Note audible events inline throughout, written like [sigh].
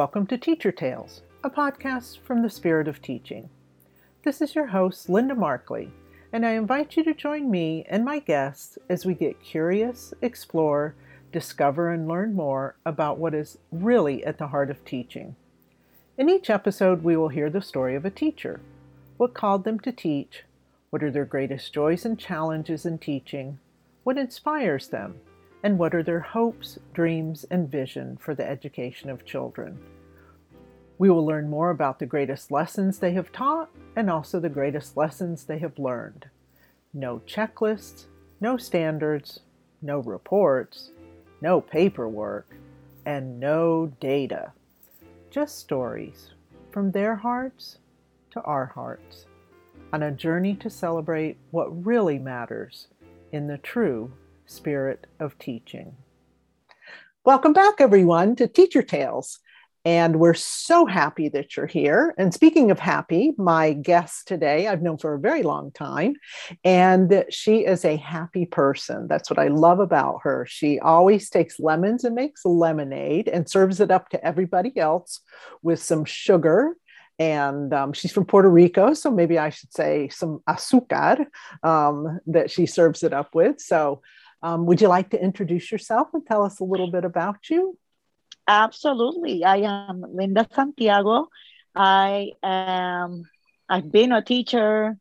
Welcome to Teacher Tales, a podcast from the Spirit of Teaching. This is your host, Linda Markley, and I invite you to join me and my guests as we get curious, explore, discover, and learn more about what is really at the heart of teaching. In each episode, we will hear the story of a teacher. What called them to teach? What are their greatest joys and challenges in teaching? What inspires them? And what are their hopes, dreams, and vision for the education of children? We will learn more about the greatest lessons they have taught and also the greatest lessons they have learned. No checklists, no standards, no reports, no paperwork, and no data. Just stories from their hearts to our hearts on a journey to celebrate what really matters in the true spirit of teaching. Welcome back, everyone, to Teacher Tales. And we're so happy that you're here. And speaking of happy, my guest today, I've known for a very long time, and she is a happy person. That's what I love about her. She always takes lemons and makes lemonade and serves it up to everybody else with some sugar. And um, she's from Puerto Rico, so maybe I should say some azúcar um, that she serves it up with. So, um, would you like to introduce yourself and tell us a little bit about you? Absolutely. I am Linda Santiago. I am I've been a teacher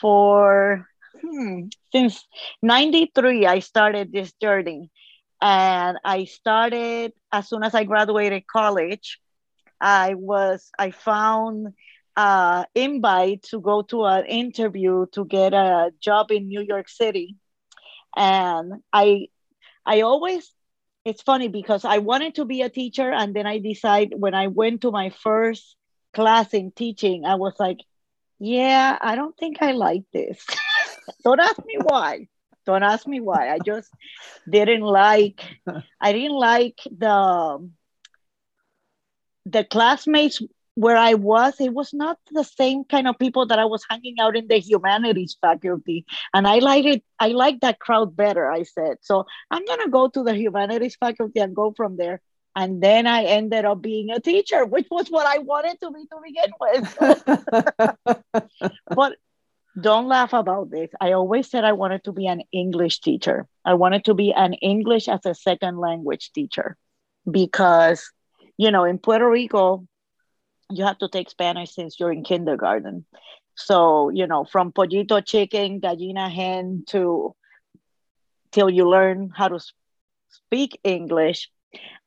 for hmm, since 93 I started this journey. And I started as soon as I graduated college. I was I found uh invite to go to an interview to get a job in New York City. And I I always it's funny because I wanted to be a teacher, and then I decide when I went to my first class in teaching, I was like, yeah, I don't think I like this. [laughs] don't ask me why. Don't ask me why. I just didn't like. [laughs] I didn't like the the classmates where I was, it was not the same kind of people that I was hanging out in the humanities faculty. And I like it, I like that crowd better, I said. So I'm gonna go to the humanities faculty and go from there. And then I ended up being a teacher, which was what I wanted to be to begin with. [laughs] but don't laugh about this. I always said I wanted to be an English teacher. I wanted to be an English as a second language teacher because, you know, in Puerto Rico, you have to take Spanish since you're in kindergarten. So, you know, from pollito chicken, gallina hen to till you learn how to speak English.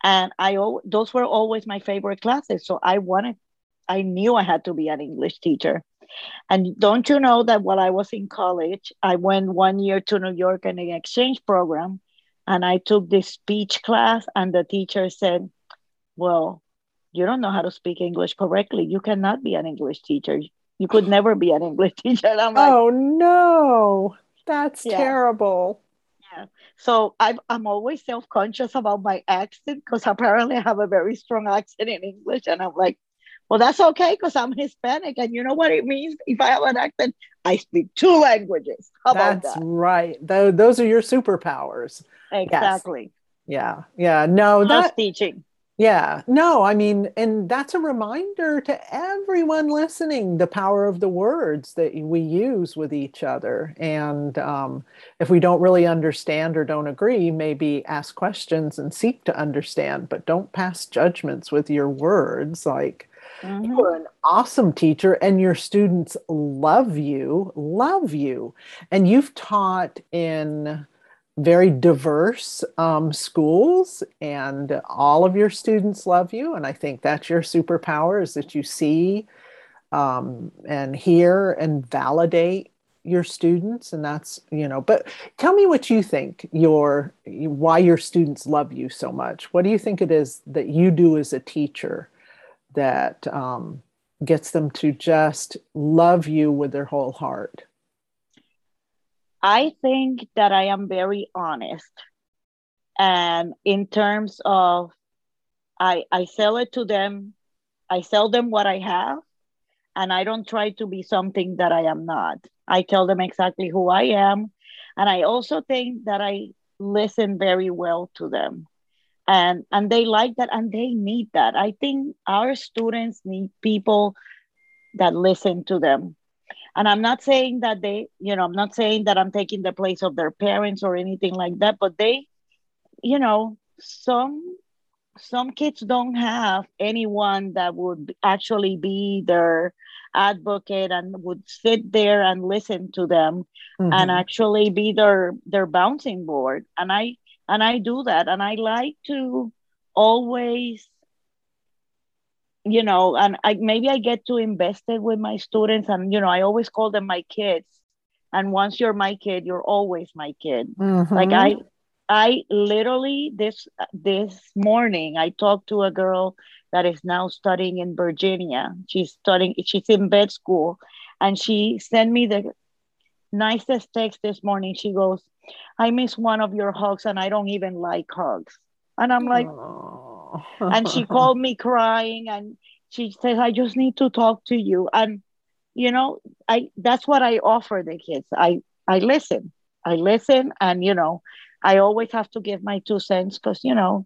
And I those were always my favorite classes. So I wanted, I knew I had to be an English teacher. And don't you know that while I was in college, I went one year to New York in an exchange program and I took this speech class, and the teacher said, Well, you don't know how to speak English correctly. You cannot be an English teacher. You could never be an English [laughs] teacher. And I'm like, oh no, that's yeah. terrible. Yeah. So i I'm always self conscious about my accent because apparently I have a very strong accent in English. And I'm like, well, that's okay because I'm Hispanic. And you know what it means? If I have an accent, I speak two languages. How that's that? right. those are your superpowers. Exactly. Yes. Yeah. Yeah. No, that's teaching. Yeah, no, I mean, and that's a reminder to everyone listening the power of the words that we use with each other. And um, if we don't really understand or don't agree, maybe ask questions and seek to understand, but don't pass judgments with your words. Like, mm-hmm. you're an awesome teacher, and your students love you, love you. And you've taught in very diverse um, schools and all of your students love you and i think that's your superpower is that you see um, and hear and validate your students and that's you know but tell me what you think your why your students love you so much. What do you think it is that you do as a teacher that um, gets them to just love you with their whole heart I think that I am very honest. And in terms of, I, I sell it to them, I sell them what I have, and I don't try to be something that I am not. I tell them exactly who I am. And I also think that I listen very well to them. and and they like that and they need that i think our students need people that listen to them and i'm not saying that they you know i'm not saying that i'm taking the place of their parents or anything like that but they you know some some kids don't have anyone that would actually be their advocate and would sit there and listen to them mm-hmm. and actually be their their bouncing board and i and i do that and i like to always you know and i maybe i get too invested with my students and you know i always call them my kids. And once you're my kid you're always my kid. Mm-hmm. like i i literally this this morning i talked to a girl that is now studying in virginia. She's studying she's in bed school. And she sent me the nicest text this morning. She goes i miss one of your hugs and i don't even like hugs. And i'm like and she [laughs] called me crying and she says i just need to talk to you. And you know i that's what i offer the kids. I i listen. I listen and you know i always have to give my two cents because you know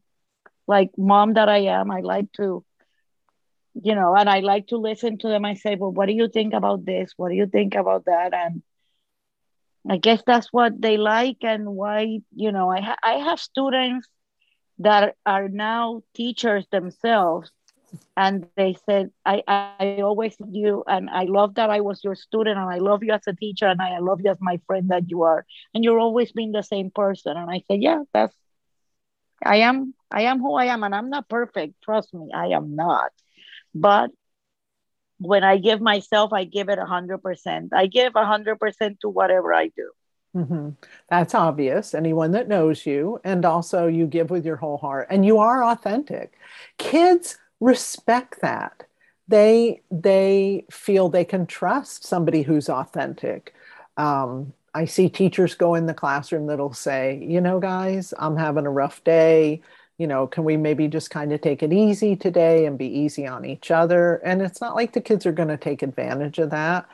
like mom that i am i like to you know and i like to listen to them. I say well what do you think about this? What do you think about that? And i guess that's what they like and why you know i, ha- I have students that are now teachers themselves. And they said I, I always you and i love that i was your student and i love you as a teacher and i love you as my friend that you are. And you're always being the same person. And i said yeah that's i am i am who i am and i'm not perfect. Trust me i am not. But when i give myself i give it 100% i give 100% to whatever i do Mm-hmm. That's obvious. Anyone that knows you, and also you give with your whole heart, and you are authentic. Kids respect that. They they feel they can trust somebody who's authentic. Um, I see teachers go in the classroom that'll say, you know, guys, I'm having a rough day. You know, can we maybe just kind of take it easy today and be easy on each other? And it's not like the kids are going to take advantage of that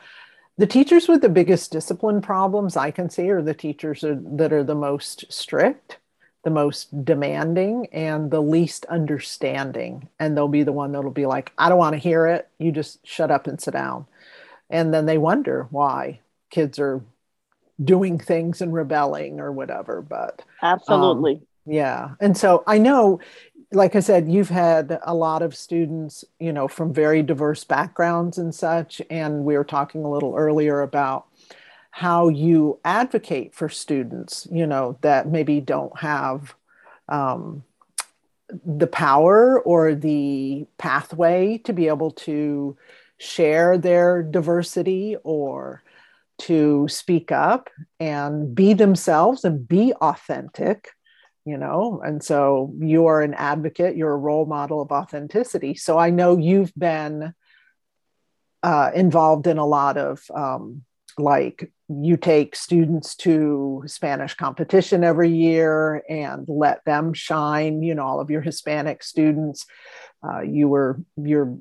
the teachers with the biggest discipline problems I can see are the teachers are, that are the most strict, the most demanding, and the least understanding. And they'll be the one that'll be like, I don't want to hear it. You just shut up and sit down. And then they wonder why kids are doing things and rebelling or whatever. But absolutely. Um, yeah. And so I know like I said, you've had a lot of students, you know, from very diverse backgrounds and such. And we were talking a little earlier about how you advocate for students, you know, that maybe don't have um, the power or the pathway to be able to share their diversity or to speak up and be themselves and be authentic you know and so you're an advocate you're a role model of authenticity. So i know you've been uh, involved in a lot of um, like you take students to spanish competition every year and let them shine you know all of your hispanic students. Uh, you were you're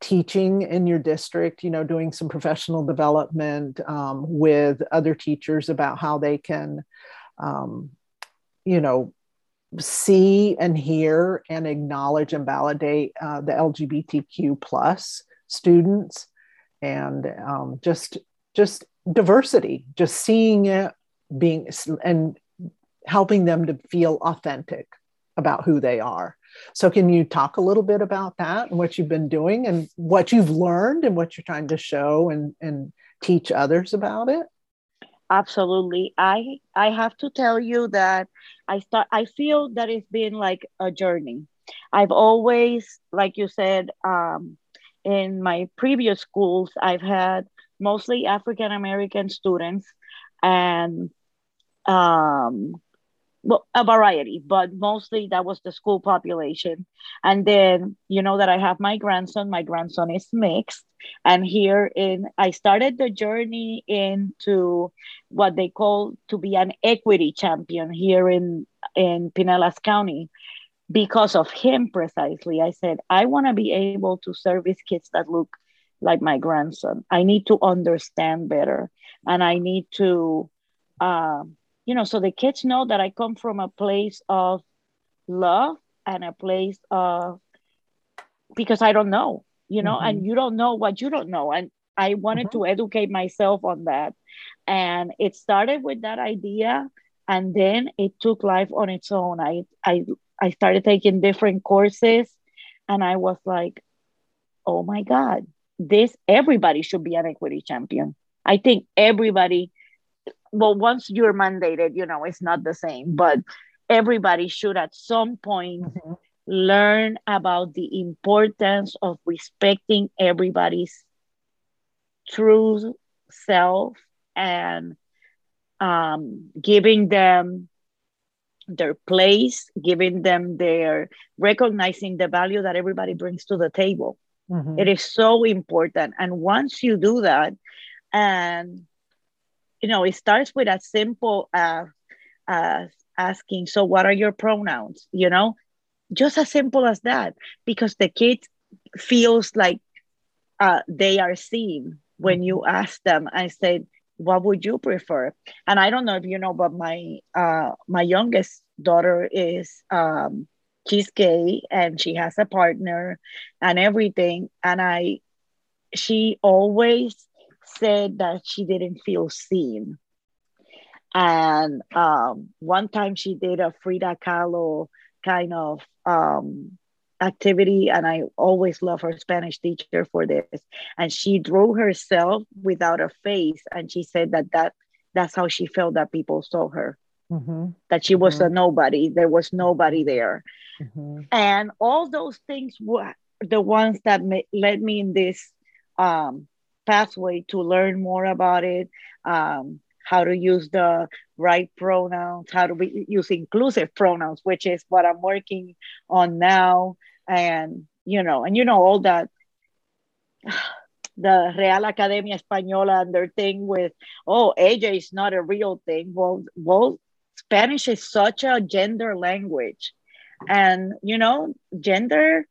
teaching in your district you know doing some professional development um, with other teachers about how they can um, you know see and hear and acknowledge and validate uh, the LGBTQ plus students and um, just just diversity, just seeing it being and helping them to feel authentic about who they are. So, can you talk a little bit about that and what you've been doing and what you've learned and what you're trying to show and, and teach others about it? Absolutely. I I have to tell you that I start I feel that it's been like a journey. I've always, like you said, um, in my previous schools, I've had mostly African American students and um, well, a variety, but mostly that was the school population. And then you know that I have my grandson. My grandson is mixed, and here in I started the journey into what they call to be an equity champion here in in Pinellas County because of him precisely. I said I want to be able to service kids that look like my grandson. I need to understand better, and I need to. Um, you know, so the kids know that I come from a place of love and a place of because I don't know, you know, mm-hmm. and you don't know what you don't know. And I wanted mm-hmm. to educate myself on that. And it started with that idea and then it took life on its own. I I I started taking different courses and I was like, oh my God, this everybody should be an equity champion. I think everybody, well, once you're mandated, you know, it's not the same, but everybody should at some point mm-hmm. learn about the importance of respecting everybody's true self and um, giving them their place, giving them their recognizing the value that everybody brings to the table. Mm-hmm. It is so important. And once you do that, and you know, it starts with as simple as, as asking, so what are your pronouns? You know, just as simple as that, because the kid feels like uh, they are seen when you mm-hmm. ask them. I said, what would you prefer and i don't know if you know but my uh my youngest daughter is um she's gay and she has a partner and everything and i she always said that she didn't feel seen and um one time she did a frida kahlo kind of um activity and i always love her spanish teacher for this and she drew herself without a face and she said that that that's how she felt that people saw her mm-hmm. that she was mm-hmm. a nobody there was nobody there mm-hmm. and all those things were the ones that ma- led me in this um, pathway to learn more about it um, how to use the right pronouns, how to be, use inclusive pronouns, which is what I'm working on now. And, you know, and you know, all that, [sighs] the Real Academia Española and their thing with, oh, AJ is not a real thing. Well, well, Spanish is such a gender language. And, you know, gender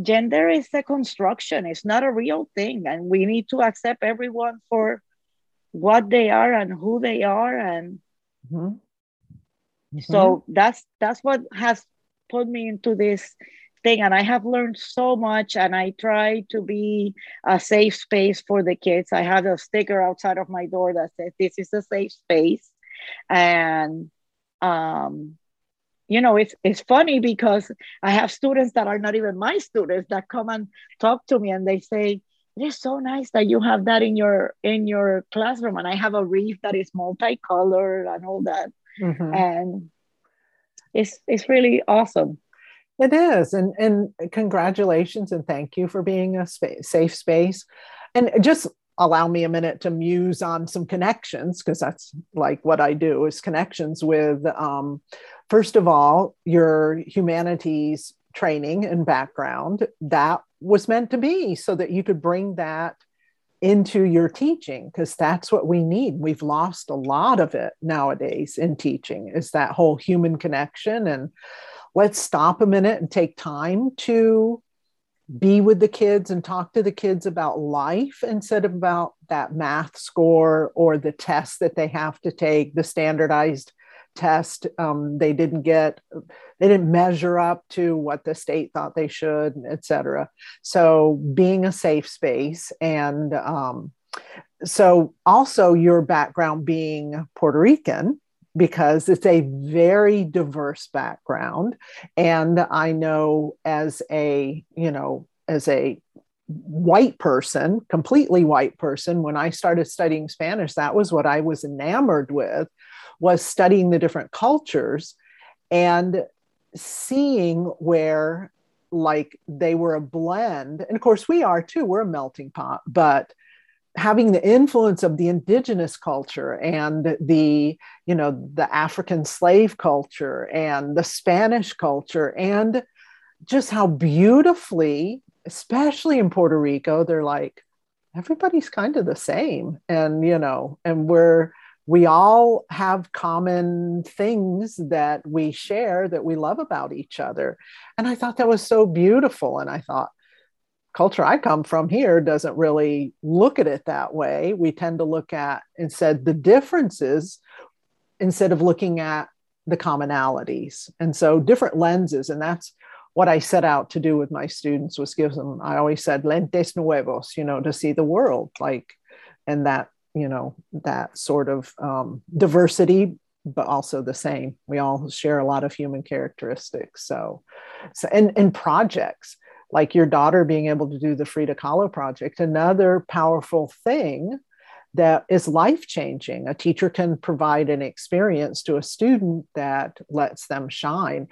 gender is a construction it's not a real thing and we need to accept everyone for what they are and who they are and mm-hmm. Mm-hmm. so that's that's what has put me into this thing and i have learned so much and i try to be a safe space for the kids i have a sticker outside of my door that says this is a safe space and um you know it's it's funny because i have students that are not even my students that come and talk to me and they say it is so nice that you have that in your in your classroom and i have a wreath that is multicolored and all that. Mm-hmm. and it's it's really awesome. It is. And and congratulations and thank you for being a space, safe space. And just allow me a minute to muse on some connections because that's like what i do is connections with um, first of all your humanities training and background that was meant to be so that you could bring that into your teaching because that's what we need. We've lost a lot of it nowadays in teaching is that whole human connection and let's stop a minute and take time to be with the kids and talk to the kids about life instead of about that math score or the test that they have to take the standardized test um, they didn't get they didn't measure up to what the state thought they should et cetera. So being a safe space and um, so also your background being puerto rican because it's a very diverse background. And i know as a you know as a white person completely white person when i started studying spanish that was what i was enamored with was studying the different cultures and seeing where like they were a blend. And of course we are too. We're a melting pot but having the influence of the indigenous culture and the you know the african slave culture and the spanish culture and just how beautifully especially in puerto rico they're like everybody's kind of the same and you know and we're we all have common things that we share that we love about each other. And I thought that was so beautiful. And I thought, culture I come from here doesn't really look at it that way. We tend to look at instead the differences instead of looking at the commonalities. And so different lenses and that's what i set out to do with my students was give them i always said lentes nuevos you know to see the world like and that you know that sort of um, diversity but also the same. We all share a lot of human characteristics so, so and, and projects like your daughter being able to do the frida kahlo project another powerful thing that is life changing. A teacher can provide an experience to a student that lets them shine.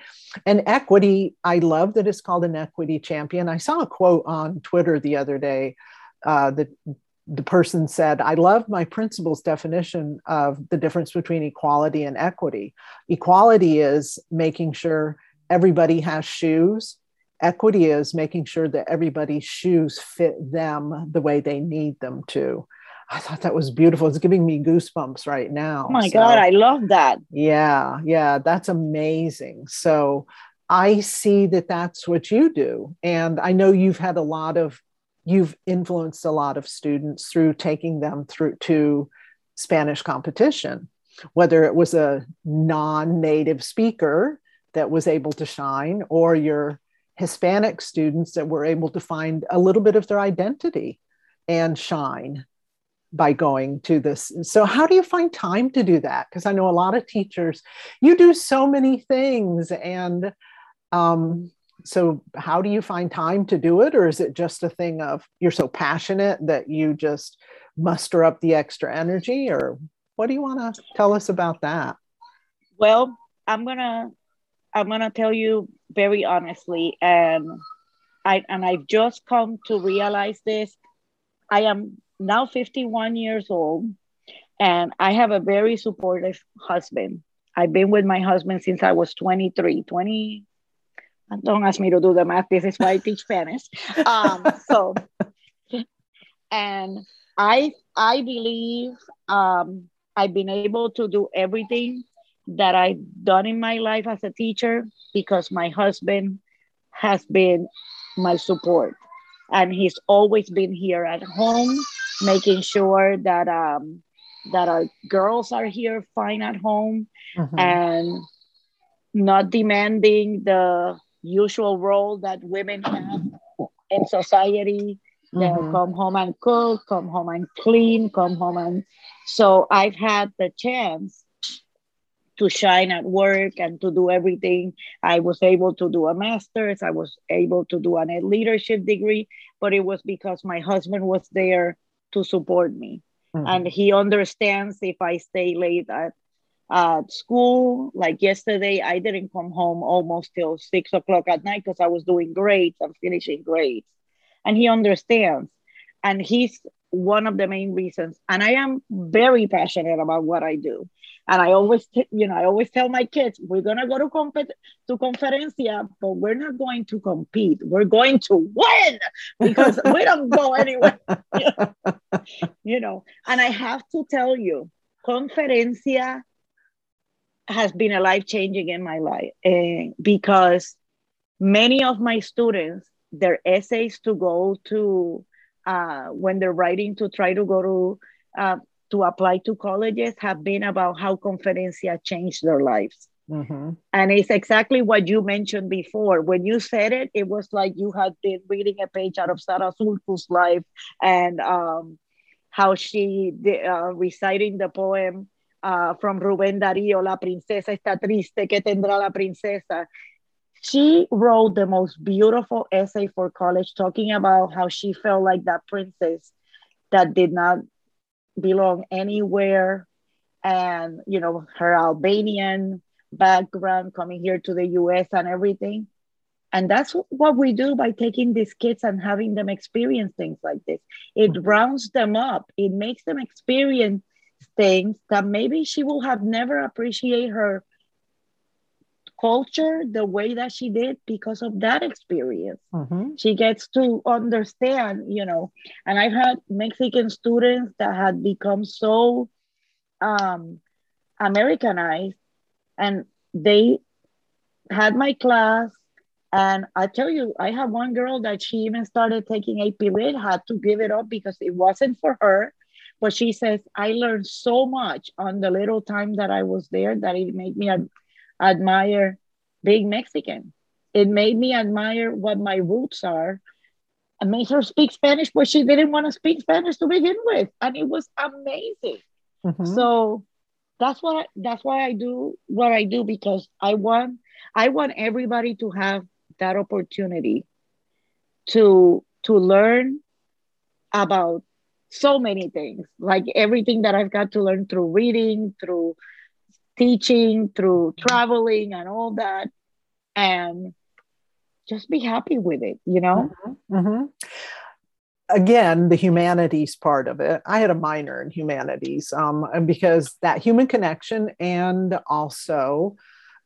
And equity, I love that it's called an equity champion. I saw a quote on Twitter the other day uh, that the person said, I love my principal's definition of the difference between equality and equity. Equality is making sure everybody has shoes. Equity is making sure that everybody's shoes fit them the way they need them to. I thought that was beautiful. It's giving me goosebumps right now. Oh my so, God, I love that. Yeah, yeah, that's amazing. So I see that that's what you do. And I know you've had a lot of, you've influenced a lot of students through taking them through to Spanish competition, whether it was a non native speaker that was able to shine or your Hispanic students that were able to find a little bit of their identity and shine by going to this. So, how do you find time to do that? Because I know a lot of teachers, you do so many things. And um, so, how do you find time to do it? Or is it just a thing of you're so passionate that you just muster up the extra energy? Or what do you want to tell us about that? Well, I'm going to. I'm gonna tell you very honestly, and I and I've just come to realize this. I am now 51 years old, and I have a very supportive husband. I've been with my husband since I was 23, 20. Don't ask me to do the math. This is why I teach Spanish. Um, so, [laughs] and I I believe um, I've been able to do everything that I've done in my life as a teacher because my husband has been my support and he's always been here at home making sure that um, that our girls are here fine at home mm-hmm. and not demanding the usual role that women have in society mm-hmm. come home and cook come home and clean come home and so i've had the chance to shine at work and to do everything i was able to do a master's i was able to do a leadership degree but it was because my husband was there to support me. Mm-hmm. And he understands if I stay late at, at school. Like yesterday, I didn't come home almost till six o'clock at night because I was doing grades and finishing grades. And he understands. And he's one of the main reasons. And I am very passionate about what I do. And I always, you know, I always tell my kids, we're gonna go to compet- to conferencia, but we're not going to compete. We're going to win because [laughs] we don't go anywhere. [laughs] you know, and I have to tell you, conferencia has been a life changing in my life uh, because many of my students, their essays to go to uh, when they're writing to try to go to uh, to apply to colleges have been about how Conferencia changed their lives. Mm-hmm. And it's exactly what you mentioned before. When you said it, it was like you had been reading a page out of Sarah Sulfu's life and um, how she uh, reciting the poem uh, from Rubén Darío, La princesa está triste, que tendrá la princesa? She wrote the most beautiful essay for college talking about how she felt like that princess that did not belong anywhere. And you know her albanian background coming here to the us and everything. And that's what we do by taking these kids and having them experience things like this. It mm-hmm. rounds them up. It makes them experience things that maybe she will have never appreciate her culture the way that she did because of that experience. Mm-hmm. She gets to understand, you know, and I've had Mexican students that had become so um, Americanized and they had my class. And I tell you, I have one girl that she even started taking AP Lit, had to give it up because it wasn't for her. But she says, I learned so much on the little time that I was there that it made me a admire being Mexican. It made me admire what my roots are. I made her speak Spanish, but she didn't want to speak Spanish to begin with, and it was amazing. Mm-hmm. So that's what that's why I do what I do because I want I want everybody to have that opportunity to to learn about so many things like everything that i've got to learn through reading through teaching through traveling and all that and just be happy with it you know mm-hmm. Mm-hmm. again the humanities part of it i had a minor in humanities um, because that human connection and also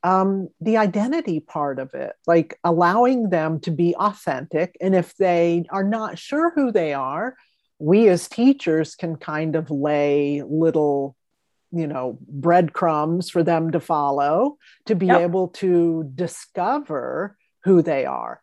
um, the identity part of it, like allowing them to be authentic. And if they are not sure who they are, we as teachers can kind of lay little, you know, breadcrumbs for them to follow to be yep. able to discover who they are.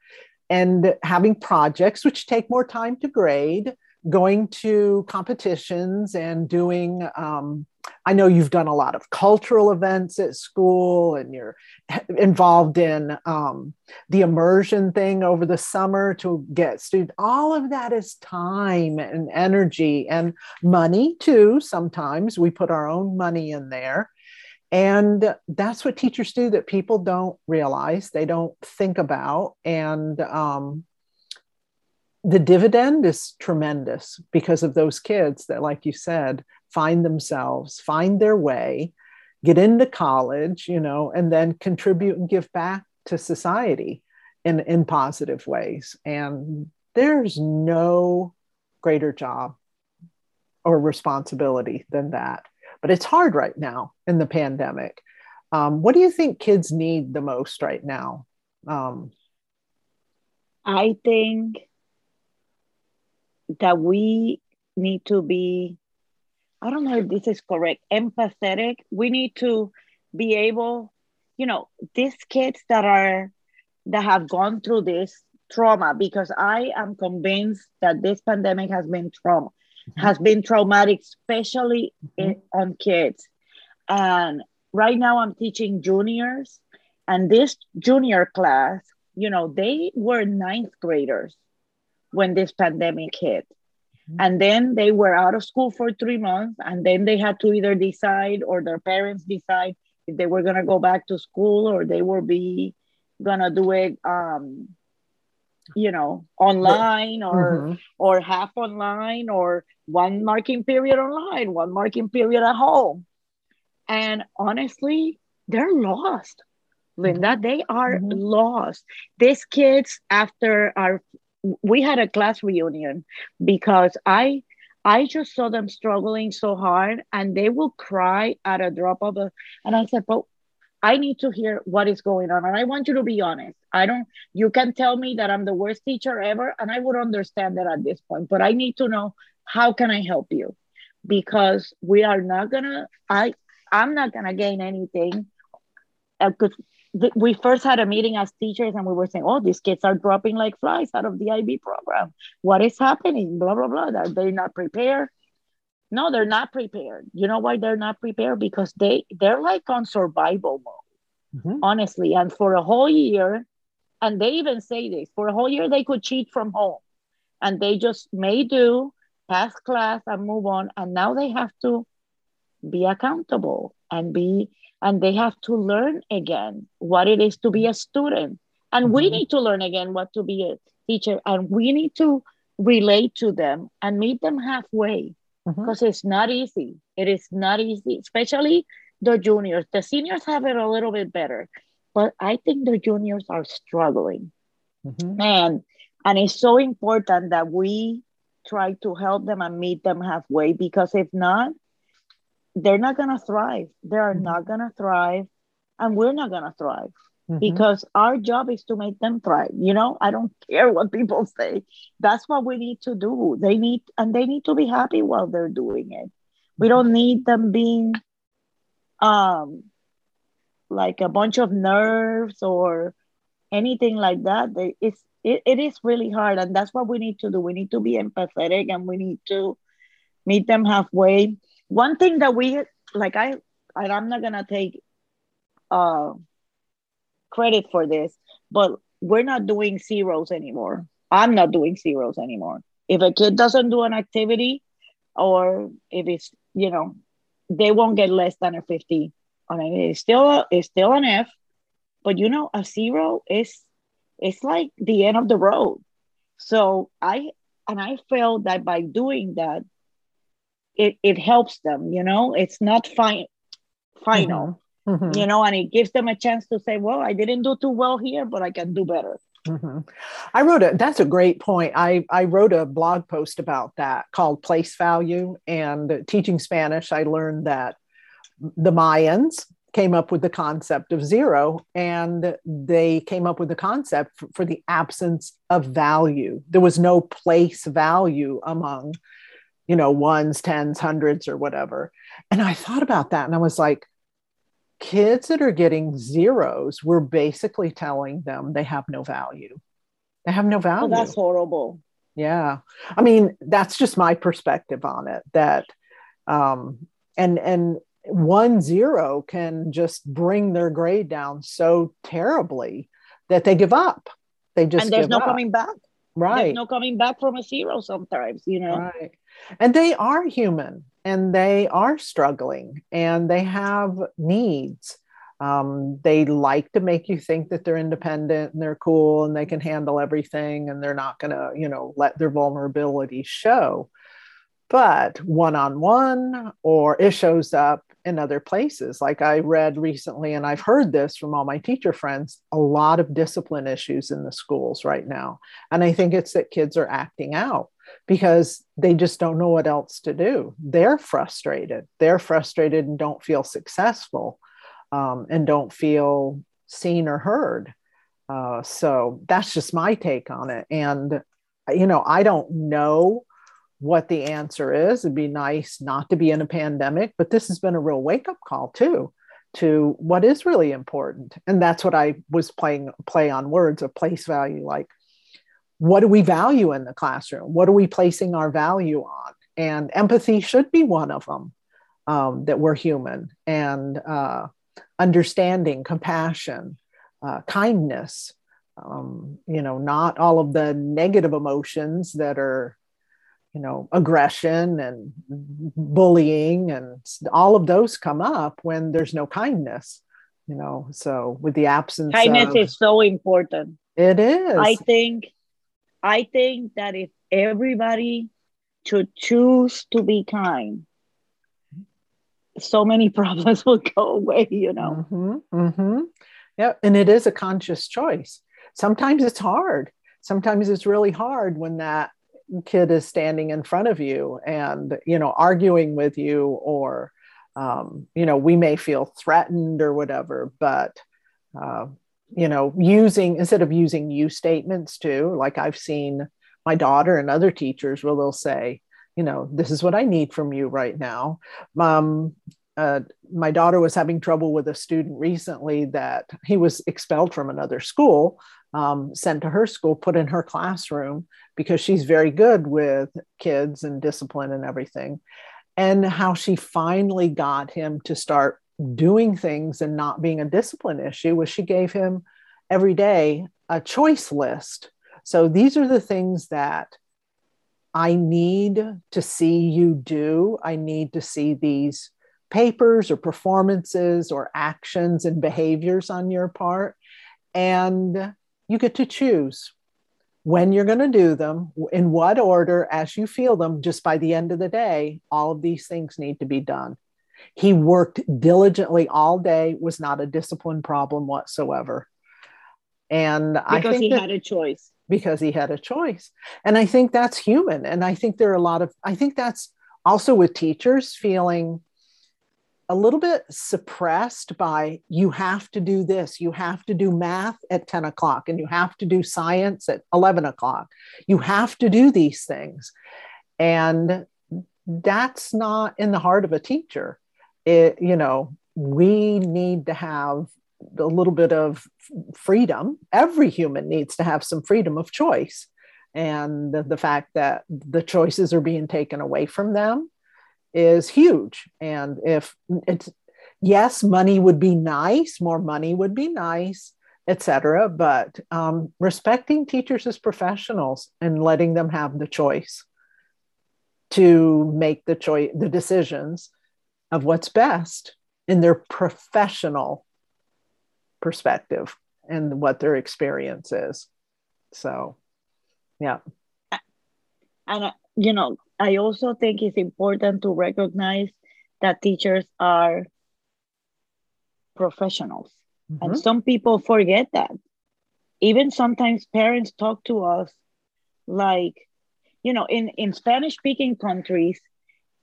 And having projects which take more time to grade, going to competitions and doing um, I know you've done a lot of cultural events at school and you're [laughs] involved in um, the immersion thing over the summer to get students. All of that is time and energy and money too. Sometimes we put our own money in there. And that's what teachers do that people don't realize, they don't think about. And um, the dividend is tremendous because of those kids that, like you said, find themselves, find their way, get into college, you know, and then contribute and give back to society in, in positive ways. And there's no greater job or responsibility than that. But it's hard right now in the pandemic. Um, what do you think kids need the most right now? Um, I think that we need to be I don't know if this is correct, empathetic. We need to be able, you know, these kids that are that have gone through this trauma because I am convinced that this pandemic has been trauma mm-hmm. has been traumatic, especially mm-hmm. in, on kids. And right now I'm teaching juniors, and this junior class, you know, they were ninth graders when this pandemic hit. Mm-hmm. And then they were out of school for three months, and then they had to either decide or their parents decide if they were gonna go back to school or they were be gonna do it um you know online or mm-hmm. or half online or one marking period online one marking period at home and honestly they're lost linda they are mm-hmm. lost these kids after our we had a class reunion because I I just saw them struggling so hard and they will cry at a drop of a and I said, but I need to hear what is going on. And I want you to be honest. I don't you can tell me that I'm the worst teacher ever, and I would understand that at this point, but I need to know how can I help you? Because we are not gonna I I'm not gonna gain anything because uh, we first had a meeting as teachers and we were saying, oh, these kids are dropping like flies out of the IB program. What is happening? Blah, blah, blah. Are they not prepared? No, they're not prepared. You know why they're not prepared? Because they, they're like on survival mode, mm-hmm. honestly. And for a whole year, and they even say this, for a whole year, they could cheat from home. And they just may do, pass class and move on. And now they have to be accountable and be and they have to learn again what it is to be a student and mm-hmm. we need to learn again what to be a teacher and we need to relate to them and meet them halfway because mm-hmm. it's not easy it is not easy especially the juniors the seniors have it a little bit better but i think the juniors are struggling mm-hmm. and and it's so important that we try to help them and meet them halfway because if not they're not going to thrive. They are mm-hmm. not going to thrive, and we're not going to thrive mm-hmm. because our job is to make them thrive. You know, I don't care what people say. That's what we need to do. They need, and they need to be happy while they're doing it. We don't mm-hmm. need them being, um, like a bunch of nerves or anything like that. They, it's it, it is really hard, and that's what we need to do. We need to be empathetic, and we need to meet them halfway one thing that we like i i'm not gonna take uh credit for this, but we're not doing zeros anymore. I'm not doing zeros anymore. If a kid doesn't do an activity, or if it's you know, they won't get less than a 50 on it. It's still a, it's still an F, but you know, a zero is it's like the end of the road. So I and I felt that by doing that, it, it helps them, you know, it's not fine final. Mm-hmm. Mm-hmm. You know, and it gives them a chance to say, well, I didn't do too well here, but I can do better. Mm-hmm. I wrote a that's a great point. I, I wrote a blog post about that called Place Value. And teaching Spanish, I learned that the Mayans came up with the concept of zero and they came up with the concept for, for the absence of value. There was no place value among, you know, ones, tens, hundreds, or whatever. And I thought about that and I was like, kids that are getting zeros, we're basically telling them they have no value. They have no value. Oh, that's horrible. Yeah. I mean, that's just my perspective on it that um and and one zero can just bring their grade down so terribly that they give up. They just and there's no up. coming back. Right. There's no coming back from a zero sometimes, you know. Right. And they are human and they are struggling and they have needs. Um, they like to make you think that they're independent and they're cool and they can handle everything and they're not going to, you know, let their vulnerability show. But one on one, or it shows up in other places. Like I read recently, and I've heard this from all my teacher friends a lot of discipline issues in the schools right now. And I think it's that kids are acting out because they just don't know what else to do. They're frustrated. They're frustrated and don't feel successful um, and don't feel seen or heard. Uh, so that's just my take on it. And, you know, I don't know what the answer is. It'd be nice not to be in a pandemic, but this has been a real wake up call too to what is really important. And that's what I was playing play on words of place value like what do we value in the classroom? What are we placing our value on? And empathy should be one of them, um, that we're human, and uh, understanding, compassion, uh, kindness, um, you know, not all of the negative emotions that are, you know, aggression and bullying and all of those come up when there's no kindness, you know. So with the absence kindness of, is so important. It is. I think I think that if everybody should choose to be kind, so many [laughs] problems will go away, you know. Mm-hmm, mm-hmm. Yeah, and it is a conscious choice. Sometimes it's hard. Sometimes it's really hard when that kid is standing in front of you and you know arguing with you or um, you know we may feel threatened or whatever but uh, you know, using instead of using you statements too, like I've seen my daughter and other teachers where they'll say, you know, this is what I need from you right now. Um, uh, my daughter was having trouble with a student recently that he was expelled from another school, um, sent to her school, put in her classroom because she's very good with kids and discipline and everything. And how she finally got him to start doing things and not being a discipline issue was she gave him every day a choice list. So these are the things that I need to see you do. I need to see these papers or performances or actions and behaviors on your part. And you get to choose when you're going to do them, in what order, as you feel them. Just by the end of the day, all of these things need to be done. He worked diligently all day, was not a discipline problem whatsoever. And because I think he had a choice. Because he had a choice. And I think that's human. And I think there are a lot of, I think that's also with teachers feeling a little bit suppressed by you have to do this, you have to do math at 10 o'clock, and you have to do science at 11 o'clock. You have to do these things. And that's not in the heart of a teacher it, you know, we need to have a little bit of freedom. Every human needs to have some freedom of choice. And the, the fact that the choices are being taken away from them is huge. And if it's, yes, money would be nice, more money would be nice. etc. But um, respecting teachers as professionals and letting them have the choice to make the choice, the decisions of what's best in their professional perspective and what their experience is. So, yeah. And, uh, you know, I also think it's important to recognize that teachers are professionals. Mm-hmm. And some people forget that. Even sometimes parents talk to us like, you know, in, in Spanish speaking countries,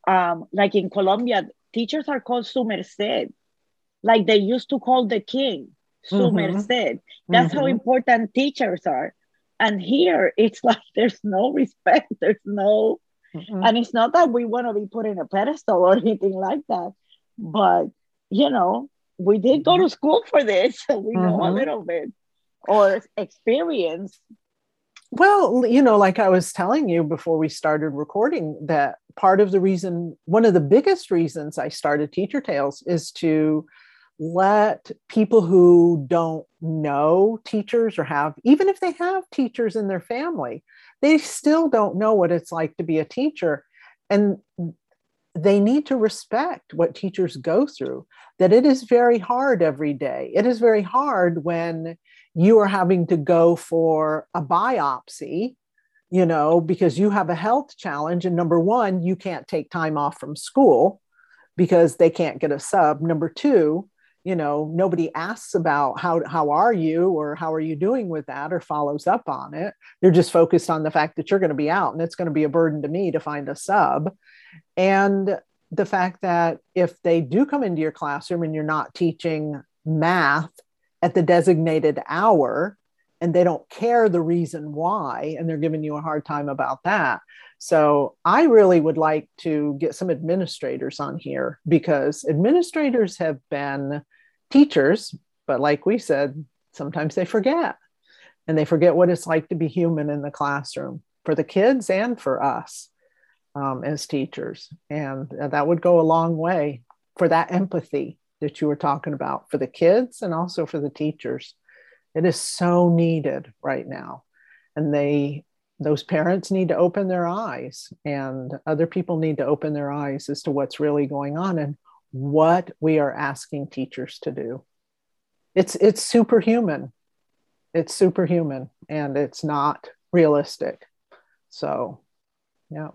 um, like in Colombia, teachers are called su merced, like they used to call the king, su mm-hmm. merced. That's mm-hmm. how important teachers are. And here it's [laughs] like there's no respect, there's no, mm-hmm. and it's not that we want to be put in a pedestal or [laughs] anything like that, but you know, we did go to mm-hmm. school for this, so [laughs] we know a mm-hmm. little bit or experience well, you know, like I was telling you before we started recording, that part of the reason, one of the biggest reasons I started Teacher Tales is to let people who don't know teachers or have, even if they have teachers in their family, they still don't know what it's like to be a teacher. And they need to respect what teachers go through, that it is very hard every day. It is very hard when you are having to go for a biopsy, you know, because you have a health challenge. And number one, you can't take time off from school because they can't get a sub. Number two, you know, nobody asks about how, how are you or how are you doing with that or follows up on it. They're just focused on the fact that you're going to be out and it's going to be a burden to me to find a sub. And the fact that if they do come into your classroom and you're not teaching math at the designated hour and they don't care the reason why and they're giving you a hard time about that. So i really would like to get some administrators on here because administrators have been teachers but like we said sometimes they forget and they forget what it's like to be human in the classroom for the kids and for us um, as teachers. And that would go a long way for that empathy that you were talking about for the kids and also for the teachers. It is so needed right now. And they those parents need to open their eyes and other people need to open their eyes as to what's really going on and what we are asking teachers to do. It's it's superhuman. It's superhuman and it's not realistic. So, yeah.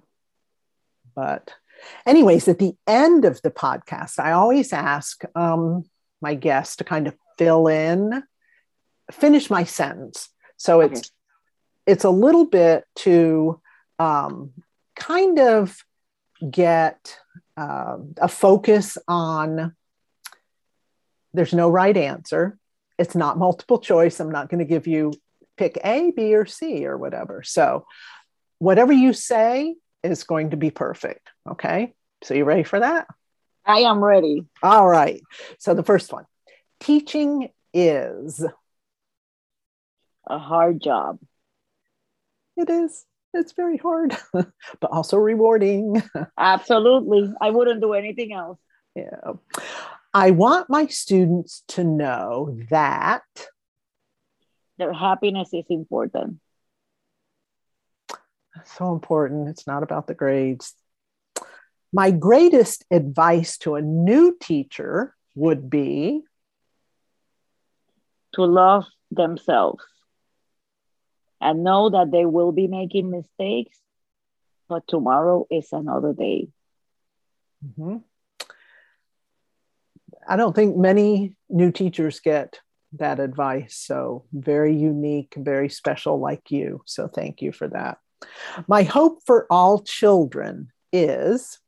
But Anyways, at the end of the podcast, I always ask um, my guests to kind of fill in, finish my sentence. So it's it's a little bit to um, kind of get uh, a focus on. There's no right answer. It's not multiple choice. I'm not going to give you pick A, B, or C or whatever. So, whatever you say, is going to be perfect. Okay. So you ready for that? I am ready. All right. So the first one teaching is a hard job. It is. It's very hard, [laughs] but also rewarding. [laughs] Absolutely. I wouldn't do anything else. Yeah. I want my students to know that their happiness is important so important. It's not about the grades. My greatest advice to a new teacher would be to love themselves and know that they will be making mistakes, but tomorrow is another day. Mm-hmm. I don't think many new teachers get that advice. So, very unique, very special, like you. So, thank you for that. My hope for all children is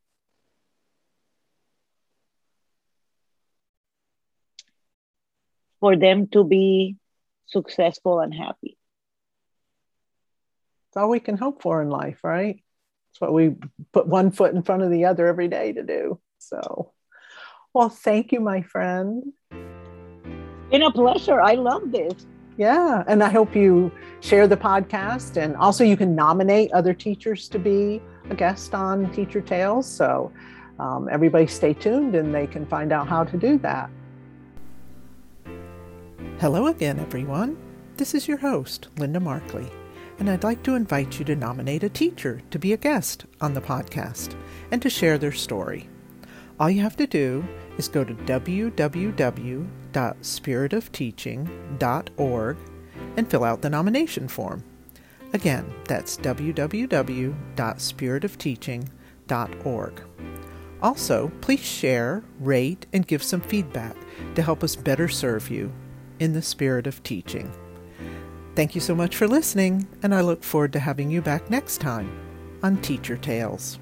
for them to be successful and happy. It's all we can hope for in life, right? It's what we put one foot in front of the other every day to do. So, well, thank you, my friend. Been a pleasure. I love this. Yeah. And I hope you share the podcast. And also, you can nominate other teachers to be a guest on Teacher Tales. So, um, everybody stay tuned and they can find out how to do that. Hello again, everyone. This is your host, Linda Markley, and I'd like to invite you to nominate a teacher to be a guest on the podcast and to share their story. All you have to do is go to www.spiritofteaching.org and fill out the nomination form. Again, that's www.spiritofteaching.org. Also, please share, rate, and give some feedback to help us better serve you in the spirit of teaching. Thank you so much for listening, and I look forward to having you back next time on Teacher Tales.